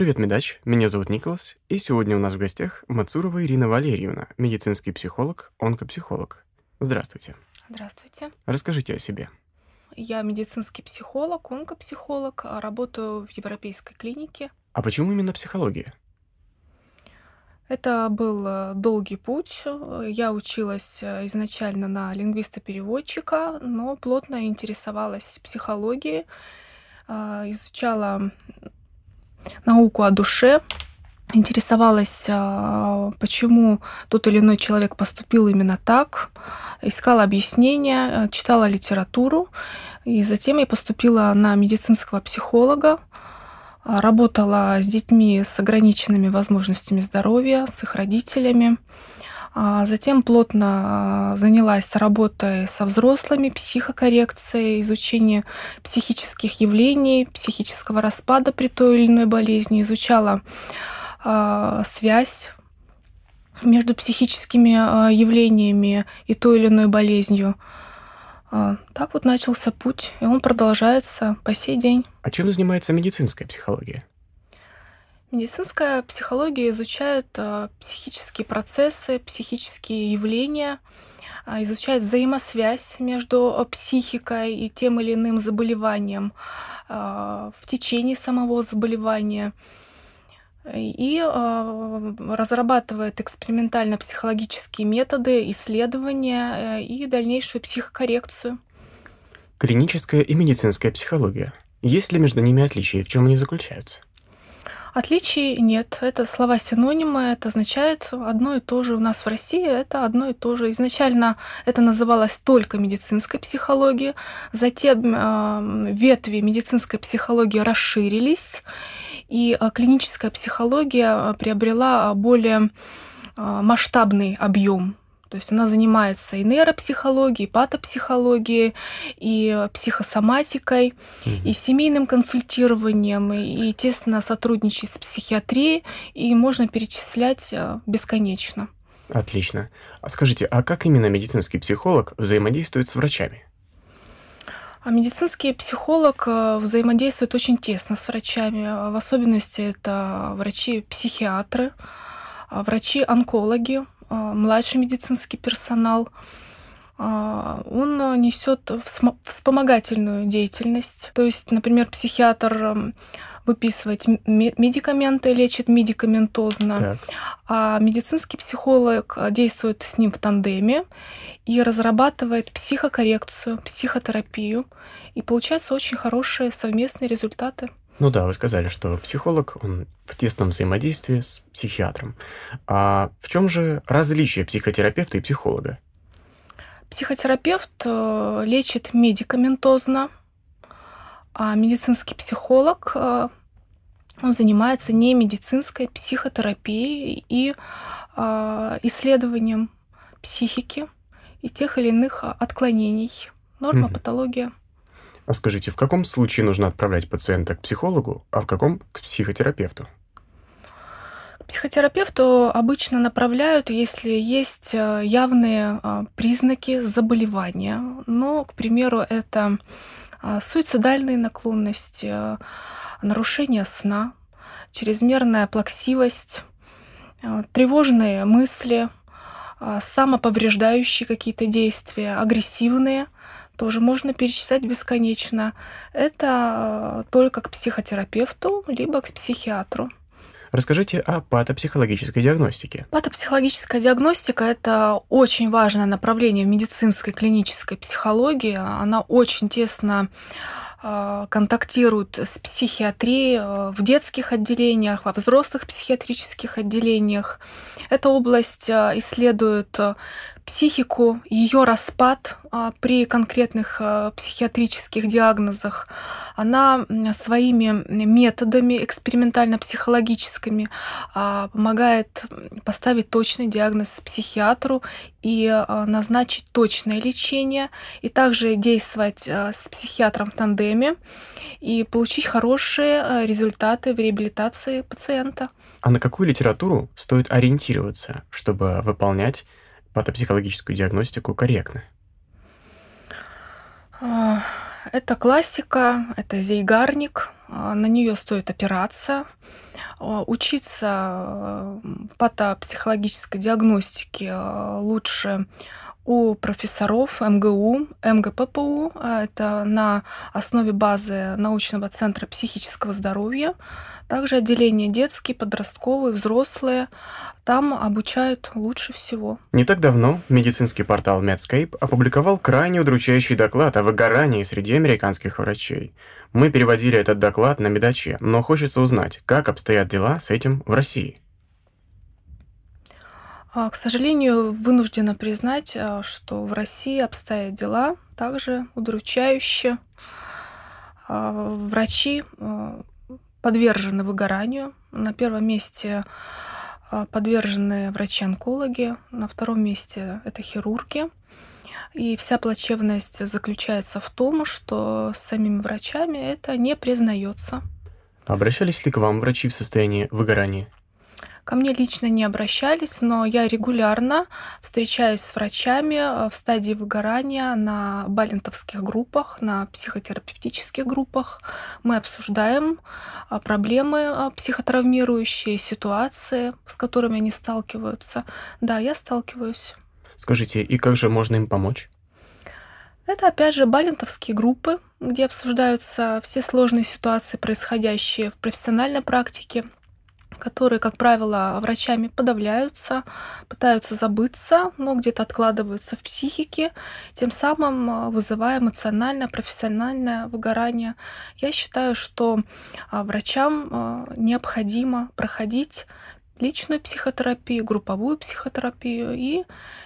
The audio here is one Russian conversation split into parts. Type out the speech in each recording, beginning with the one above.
Привет, Медач. Меня зовут Николас, и сегодня у нас в гостях Мацурова Ирина Валерьевна, медицинский психолог, онкопсихолог. Здравствуйте. Здравствуйте. Расскажите о себе. Я медицинский психолог, онкопсихолог, а работаю в европейской клинике. А почему именно психология? Это был э, долгий путь. Я училась э, изначально на лингвиста-переводчика, но плотно интересовалась психологией, а, изучала науку о душе, интересовалась, а, почему тот или иной человек поступил именно так, искала объяснения, читала литературу, и затем я поступила на медицинского психолога, а, работала с детьми с ограниченными возможностями здоровья, с их родителями. А затем плотно занялась работой со взрослыми, психокоррекцией, изучением психических явлений, психического распада при той или иной болезни, изучала а, связь между психическими а, явлениями и той или иной болезнью. Так вот начался путь, и он продолжается по сей день. А чем занимается медицинская психология? Медицинская психология изучает э, психические процессы, психические явления, э, изучает взаимосвязь между э, психикой и тем или иным заболеванием в течение самого заболевания и разрабатывает экспериментально-психологические методы исследования и дальнейшую психокоррекцию. Клиническая и медицинская психология. Есть ли между ними отличия и в чем они заключаются? Отличий нет. Это слова-синонимы, это означает одно и то же. У нас в России это одно и то же. Изначально это называлось только медицинской психологией, затем э, ветви медицинской психологии расширились, и э, клиническая психология приобрела более масштабный объем то есть она занимается и нейропсихологией, и патопсихологией, и психосоматикой, угу. и семейным консультированием, и, и тесно сотрудничает с психиатрией, и можно перечислять э, бесконечно. Отлично. А скажите, а как именно медицинский психолог взаимодействует с врачами? А медицинский психолог э, взаимодействует очень тесно с врачами. В особенности это врачи-психиатры, врачи-онкологи, а, младший медицинский персонал. А, он несет вспомогательную деятельность. То есть, например, психиатр выписывает медикаменты, лечит медикаментозно, так. а медицинский психолог действует с ним в тандеме и разрабатывает психокоррекцию, психотерапию. И получаются очень хорошие совместные результаты. Ну да, вы сказали, что психолог, он в тесном взаимодействии с психиатром. А в чем же различие психотерапевта и психолога? Психотерапевт э, лечит медикаментозно, а медицинский психолог э, он занимается не медицинской психотерапией и э, исследованием психики и тех или иных отклонений. Норма, угу. патология. А скажите, в каком случае нужно отправлять пациента к психологу, а в каком к психотерапевту? К психотерапевту обычно направляют, если есть э, явные э, признаки заболевания. Ну, к примеру, это э, суицидальные наклонности, нарушение сна, чрезмерная плаксивость, тревожные мысли, самоповреждающие какие-то действия, агрессивные – тоже можно перечислять бесконечно. Это э, только к психотерапевту, либо к психиатру. Расскажите о патопсихологической диагностике. Патопсихологическая диагностика – это очень важное направление в медицинской клинической психологии. Она очень тесно э, контактирует с психиатрией э, в детских отделениях, во взрослых психиатрических отделениях. Эта область исследует психику, ее распад а, при конкретных а, психиатрических диагнозах, она своими методами экспериментально-психологическими а, помогает поставить точный диагноз психиатру и назначить точное лечение, и также действовать с психиатром в тандеме и получить хорошие результаты в реабилитации пациента. А на какую литературу стоит ориентироваться, чтобы выполнять патопсихологическую диагностику корректно? А, это классика, это зейгарник, а, на нее стоит опираться. а, учиться патопсихологической диагностике лучше у профессоров МГУ, МГППУ. Это на основе базы научного центра психического здоровья. Также отделение детские, подростковые, взрослые. Там обучают лучше всего. Не так давно медицинский портал Medscape опубликовал крайне удручающий доклад о выгорании среди американских врачей. Мы переводили этот доклад на медаче, но хочется узнать, как обстоят дела с этим в России. А, к сожалению, вынуждена признать, а, что в России обстоят дела также удручающе. А, врачи подвержены выгоранию. На первом месте а, подвержены врачи-онкологи, на втором месте это хирурги. И вся плачевность заключается в том, что самими врачами это не признается. Обращались ли к вам врачи в состоянии выгорания? Ко мне лично не обращались, но я регулярно встречаюсь с врачами э, в стадии выгорания на балентовских группах, на психотерапевтических группах. Мы обсуждаем э, проблемы э, психотравмирующие, ситуации, с которыми они сталкиваются. Да, я сталкиваюсь. Скажите, и как же можно им помочь? Это, опять же, балентовские группы, где обсуждаются все сложные ситуации, происходящие в профессиональной практике, которые, как правило, врачами подавляются, пытаются забыться, но где-то откладываются в психике, тем самым а, вызывая эмоциональное, профессиональное выгорание. Я считаю, что а, врачам а, необходимо проходить личную психотерапию, групповую психотерапию и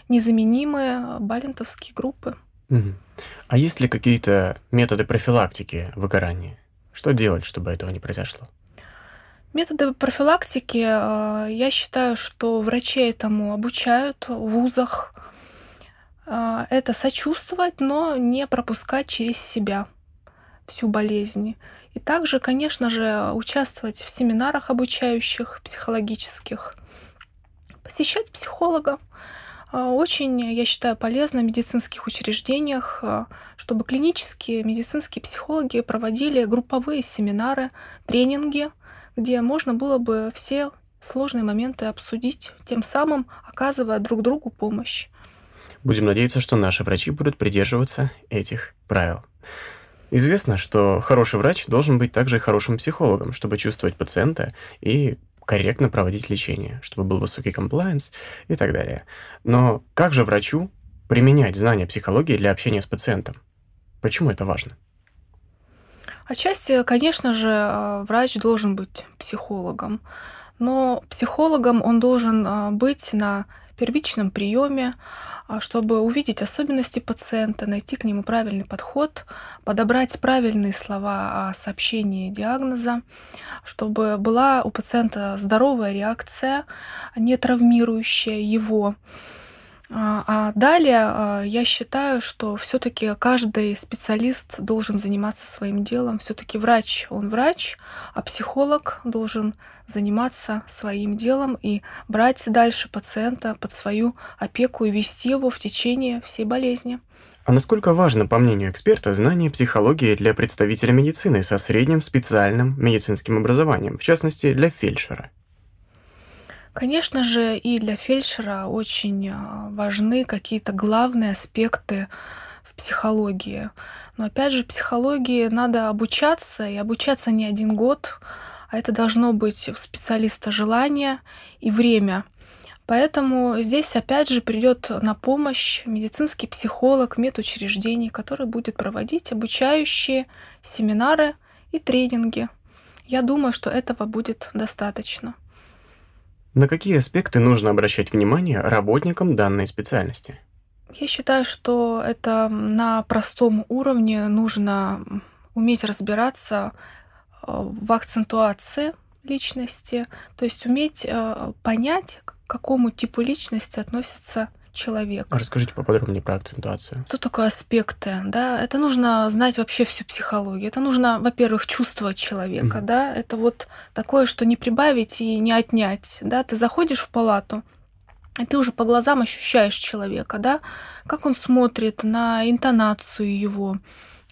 незаменимые балентовские группы. А есть ли какие-то методы профилактики выгорания? Что делать, чтобы этого не произошло? Методы профилактики, э, я считаю, что врачи этому обучают в вузах. Э, это сочувствовать, но не пропускать через себя всю болезнь. И также, конечно же, участвовать в семинарах обучающих, психологических, посещать психолога. Э, очень, я считаю, полезно в медицинских учреждениях, чтобы клинические медицинские психологи проводили групповые семинары, тренинги – где можно было бы все сложные моменты обсудить, тем самым оказывая друг другу помощь. Будем надеяться, что наши врачи будут придерживаться этих правил. Известно, что хороший врач должен быть также и хорошим психологом, чтобы чувствовать пациента и корректно проводить лечение, чтобы был высокий комплайенс и так далее. Но как же врачу применять знания психологии для общения с пациентом? Почему это важно? Отчасти, конечно же, а, врач должен быть психологом, но психологом он должен а, быть на первичном приеме, а, чтобы увидеть особенности пациента, найти к нему правильный подход, подобрать правильные слова о сообщении диагноза, чтобы была у пациента здоровая реакция, не травмирующая его. А, а далее а, я считаю, что все-таки каждый специалист должен заниматься своим делом. Все-таки врач, он врач, а психолог должен заниматься своим делом и брать дальше пациента под свою опеку и вести его в течение всей болезни. А насколько важно, по мнению эксперта, знание психологии для представителя медицины со средним специальным медицинским образованием, в частности, для фельдшера? Конечно же, и для фельдшера очень а, важны какие-то главные аспекты в психологии. Но опять же, психологии надо обучаться, и обучаться не один год, а это должно быть у специалиста желание и время. Поэтому здесь опять же придет на помощь медицинский психолог медучреждений, который будет проводить обучающие семинары и тренинги. Я думаю, что этого будет достаточно. На какие аспекты нужно обращать внимание работникам данной специальности? Я считаю, что это на простом уровне нужно уметь разбираться э, в акцентуации личности, то есть уметь э, понять, к какому типу личности относится человек. Расскажите поподробнее про акцентуацию. Что такое аспекты? Да, это нужно знать вообще всю психологию. Это нужно, во-первых, чувствовать человека, mm да. Это вот такое, что не прибавить и не отнять, да. Ты заходишь в палату, и ты уже по глазам ощущаешь человека, да, как он смотрит на интонацию его.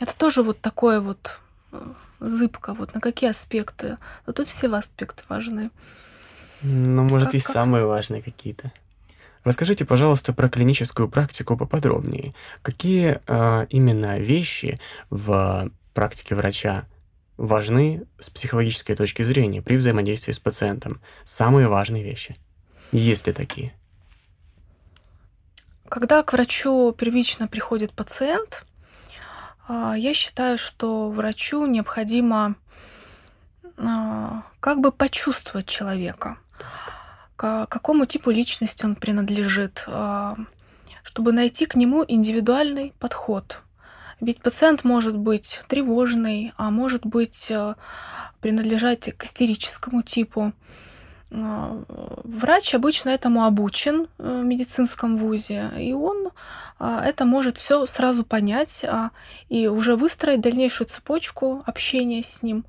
Это тоже вот такое вот зыбко. Вот на какие аспекты? Но тут все аспекты важны. Ну, может, Как, есть как? самые важные какие-то. Расскажите, пожалуйста, про клиническую практику поподробнее. Какие а, именно вещи в практике врача важны с психологической точки зрения при взаимодействии с пациентом? Самые важные вещи. Есть ли такие? Когда к врачу первично приходит пациент, а, я считаю, что врачу необходимо а, как бы почувствовать человека, к какому типу личности он принадлежит, а, чтобы найти к нему индивидуальный подход. Ведь пациент может быть тревожный, а может быть э, принадлежать к истерическому типу. А, Врач обычно этому обучен э, в медицинском вузе, и он а, это может все сразу понять и уже выстроить дальнейшую цепочку общения с ним.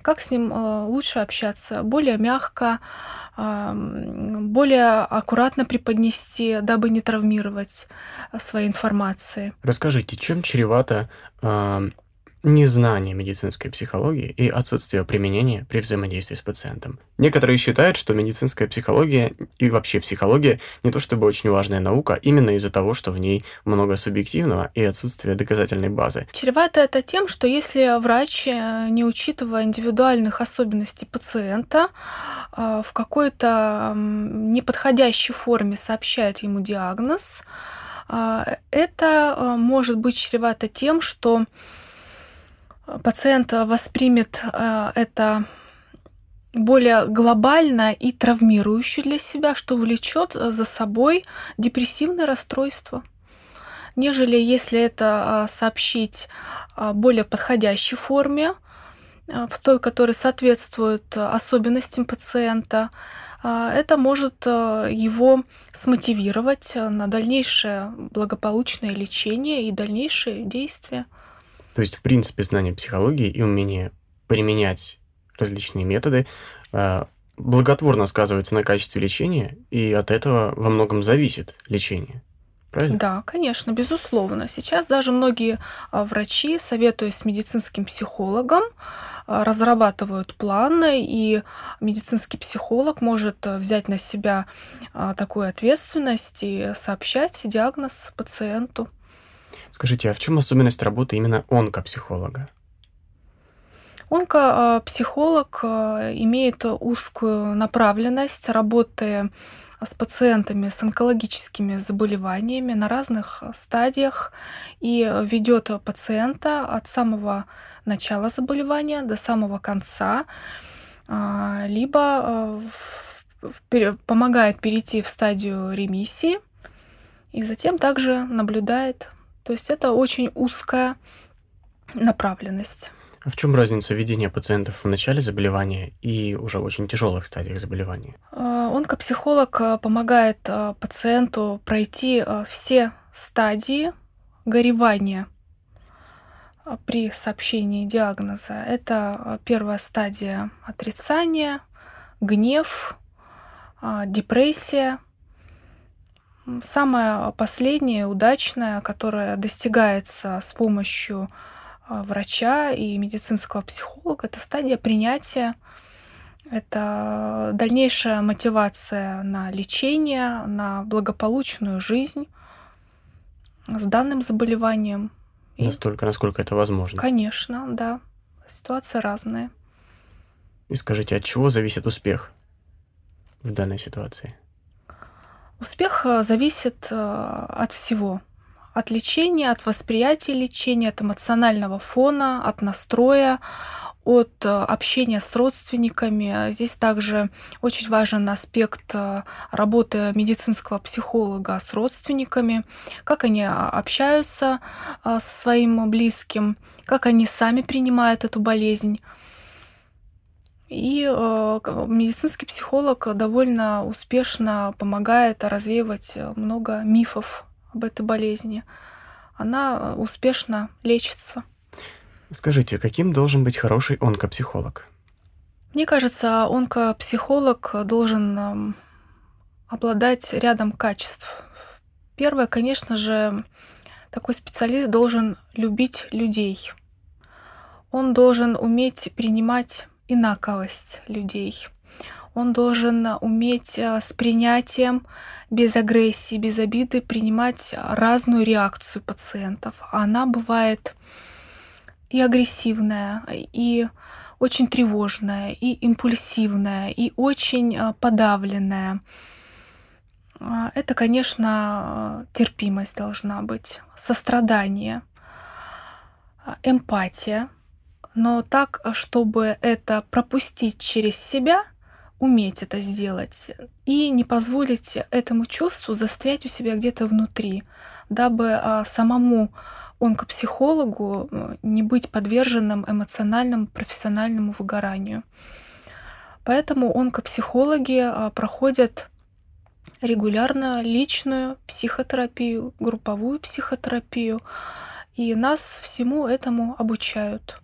Как с ним э, лучше общаться? Более мягко, более аккуратно преподнести, дабы не травмировать своей информацией. Расскажите, чем чревато незнание медицинской психологии и отсутствие применения при взаимодействии с пациентом. Некоторые считают, что медицинская психология и вообще психология не то чтобы очень важная наука, именно из-за того, что в ней много субъективного и отсутствие доказательной базы. Чревато это тем, что если врач, э, не учитывая индивидуальных особенностей пациента, а, в какой-то неподходящей форме сообщает ему диагноз, а, это может быть чревато тем, что пациент воспримет а, это более глобально и травмирующе для себя, что влечет за собой депрессивное расстройство, нежели если это а, сообщить а, более подходящей форме, в той, которая соответствует особенностям пациента. Это может его смотивировать на дальнейшее благополучное лечение и дальнейшие действия. То есть, в принципе, знание психологии и умение применять различные методы а, благотворно сказывается на качестве лечения, и от этого во многом зависит лечение. Правильно? Да, конечно, безусловно. Сейчас даже многие а, врачи, советуясь с медицинским психологом, а, разрабатывают планы, и медицинский психолог может а, взять на себя а, такую ответственность и сообщать диагноз пациенту. Скажите, а в чем особенность работы именно онкопсихолога? Онкопсихолог а, имеет узкую направленность, работая с пациентами с онкологическими заболеваниями на разных стадиях и ведет пациента от самого начала заболевания до самого конца, а, либо пере- помогает перейти в стадию ремиссии и затем также наблюдает. То есть это очень узкая направленность. А в чем разница ведения пациентов в начале заболевания и уже в очень тяжелых стадиях заболевания? А, Онкопсихолог а, помогает а, пациенту пройти а, все стадии горевания при сообщении диагноза. Это первая стадия отрицания, гнев, депрессия. М, Самая последняя, удачная, которая достигается с помощью а, врача и медицинского психолога, это стадия принятия это дальнейшая мотивация на лечение, на благополучную жизнь с данным заболеванием. И, Настолько, насколько это возможно. конечно, да, ситуации разные. И скажите, от чего зависит успех в данной ситуации? Успех э, зависит э, от всего. От лечения, от восприятия лечения, от эмоционального фона, от настроя, от э, общения с родственниками. Здесь также очень важен аспект работы медицинского психолога с родственниками, как они а, общаются со своим близким, как они сами принимают эту болезнь. И э, к- медицинский психолог довольно успешно помогает развеивать э, много мифов об этой болезни. Она э, успешно лечится. Скажите, каким должен быть хороший онкопсихолог? Мне кажется, онкопсихолог должен эм, обладать рядом качеств. Первое, конечно же, такой специалист должен любить людей. Он должен уметь принимать инаковость людей. Он должен уметь э, с принятием, без агрессии, без обиды принимать разную реакцию пациентов. Она бывает и агрессивная, и очень тревожная, и импульсивная, и очень э, подавленная. А, это, конечно, терпимость должна быть, сострадание, эмпатия, но так, чтобы это пропустить через себя уметь это сделать и не позволить этому чувству застрять у себя где-то внутри, дабы а, самому онкопсихологу не быть подверженным эмоциональному, профессиональному выгоранию. Поэтому онкопсихологи а, проходят регулярно личную психотерапию, групповую психотерапию, и нас всему этому обучают.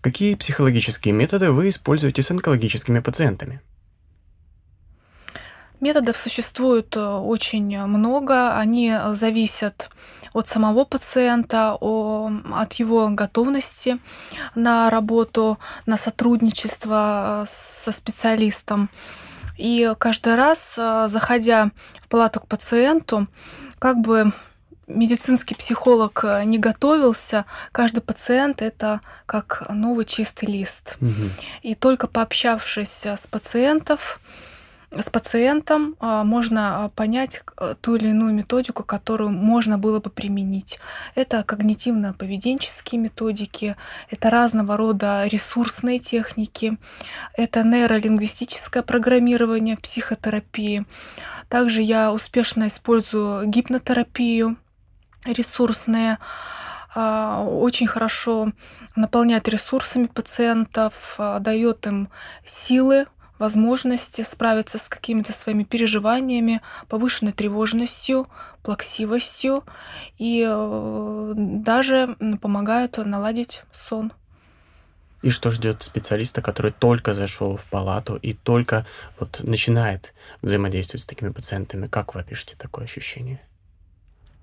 Какие психологические методы вы используете с онкологическими пациентами? Методов существует э, очень много. Они зависят от самого пациента, от его готовности на работу, на сотрудничество э, со специалистом. И каждый раз, э, заходя в палату к пациенту, как бы медицинский психолог э, не готовился, каждый пациент это как новый чистый лист. Угу. И только пообщавшись э, с пациентов, с пациентом а, можно понять ту или иную методику, которую можно было бы применить. Это когнитивно-поведенческие методики, это разного рода ресурсные техники, это нейролингвистическое программирование в психотерапии. Также я успешно использую гипнотерапию, ресурсные, а, очень хорошо наполняет ресурсами пациентов, а, дает им силы, возможности справиться с какими-то своими переживаниями, повышенной тревожностью, плаксивостью и э, даже помогают наладить сон. И что ждет специалиста, который только зашел в палату и только вот начинает взаимодействовать с такими пациентами? Как вы опишете такое ощущение?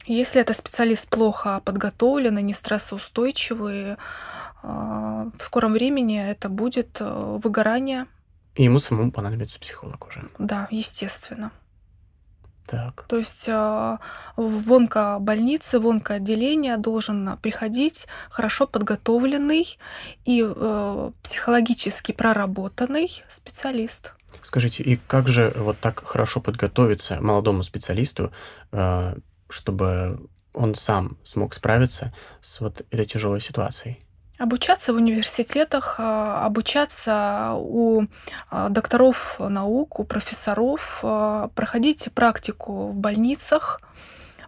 Если это специалист плохо подготовленный, не стрессоустойчивый, а, в скором времени это будет э, выгорание. И ему самому понадобится психолог уже. Да, естественно. Так. То есть э, в онкобольнице, в онкоотделение должен приходить хорошо подготовленный и э, психологически проработанный специалист. Скажите, и как же вот так хорошо подготовиться молодому специалисту, чтобы он сам смог справиться с вот этой тяжелой ситуацией? Обучаться в университетах, а, обучаться у а, докторов наук, у профессоров, а, проходить практику в больницах,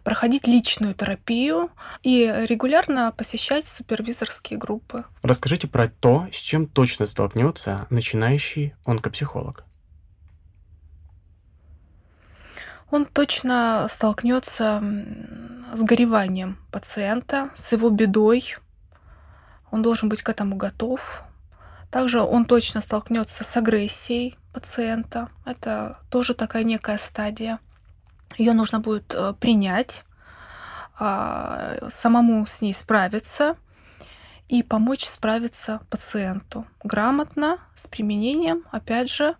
проходить личную терапию и регулярно посещать супервизорские группы. Расскажите про то, с чем точно столкнется начинающий онкопсихолог. Он точно столкнется с гореванием пациента, с его бедой. Он должен быть к этому готов. Также он точно столкнется с агрессией пациента. Это тоже такая некая стадия. Ее нужно будет э, принять, а, самому с ней справиться и помочь справиться пациенту грамотно, с применением, опять же,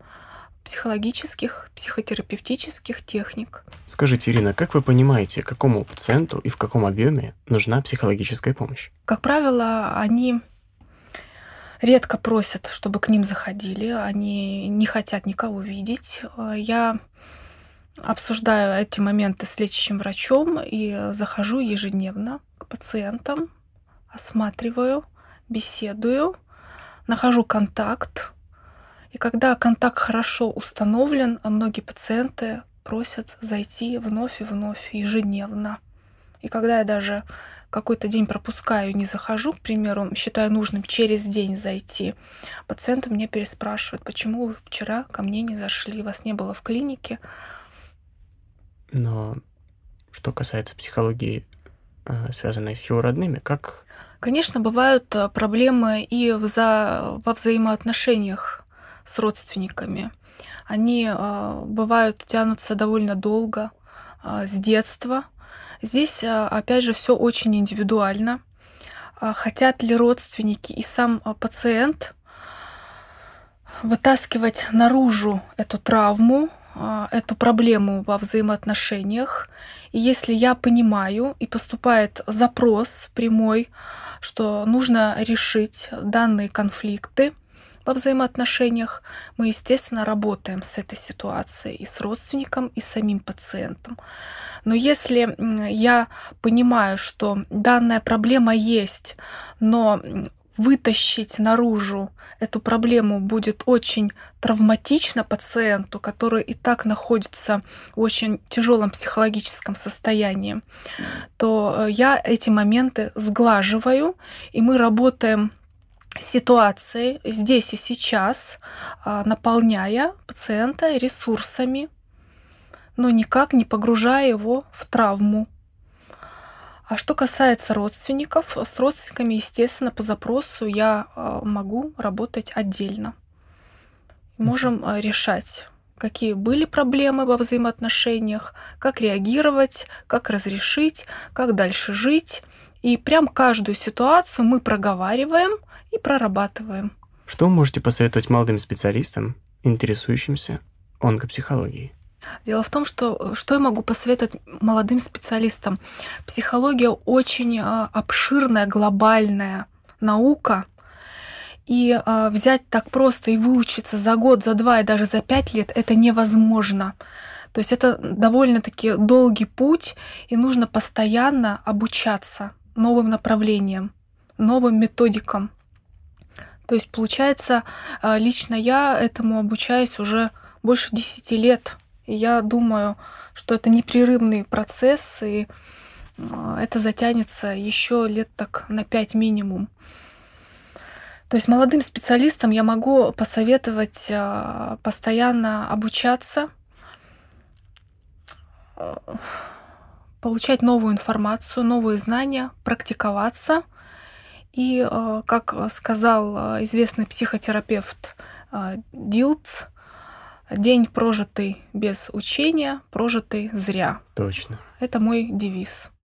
психологических, психотерапевтических техник. Скажите, Ирина, как вы понимаете, какому пациенту и в каком объеме нужна психологическая помощь? Как правило, они редко просят, чтобы к ним заходили, они не хотят никого видеть. Я обсуждаю эти моменты с лечащим врачом и захожу ежедневно к пациентам, осматриваю, беседую, нахожу контакт, и когда контакт хорошо установлен, а многие пациенты просят зайти вновь и вновь ежедневно. И когда я даже какой-то день пропускаю, не захожу, к примеру, считаю нужным через день зайти, пациенты меня переспрашивают, почему вы вчера ко мне не зашли, вас не было в клинике. Но что касается психологии, э, связанной с его родными, как... Конечно, бывают э, проблемы и вза... во взаимоотношениях с родственниками. Они э, бывают тянутся довольно долго, э, с детства. Здесь, э, опять же, все очень индивидуально. а, хотят ли родственники и сам а, пациент вытаскивать наружу эту травму, а, эту проблему во взаимоотношениях. И если я понимаю и поступает запрос прямой, что нужно решить данные конфликты во взаимоотношениях, мы, естественно, работаем с этой ситуацией и с родственником, и с самим пациентом. Но если я понимаю, что данная проблема есть, но вытащить наружу эту проблему будет очень травматично пациенту, который и так находится в очень тяжелом психологическом состоянии, то э, я эти моменты сглаживаю, и мы работаем ситуацией здесь и сейчас, а, наполняя пациента ресурсами, но никак не погружая его в травму. А что касается родственников, с родственниками, естественно, по запросу я а, могу работать отдельно. Можем а, решать, какие были проблемы во взаимоотношениях, как реагировать, как разрешить, как дальше жить. И прям каждую ситуацию мы проговариваем и прорабатываем. Что вы можете посоветовать молодым специалистам, интересующимся онкопсихологией? Дело в том, что что я могу посоветовать молодым специалистам? Психология очень а, обширная, глобальная наука, и э, взять так просто и выучиться за год, за два и даже за пять лет это невозможно. То есть это довольно-таки долгий путь, и нужно постоянно обучаться новым направлениям, новым методикам. То есть получается, лично я этому обучаюсь уже больше 10 лет. И я думаю, что это непрерывный процесс, и а, это затянется еще лет так на 5 минимум. То есть молодым специалистам я могу посоветовать а, постоянно обучаться, получать новую информацию, новые знания, практиковаться. И, как сказал известный психотерапевт Дилц, День прожитый без учения, прожитый зря. Точно. Это мой девиз.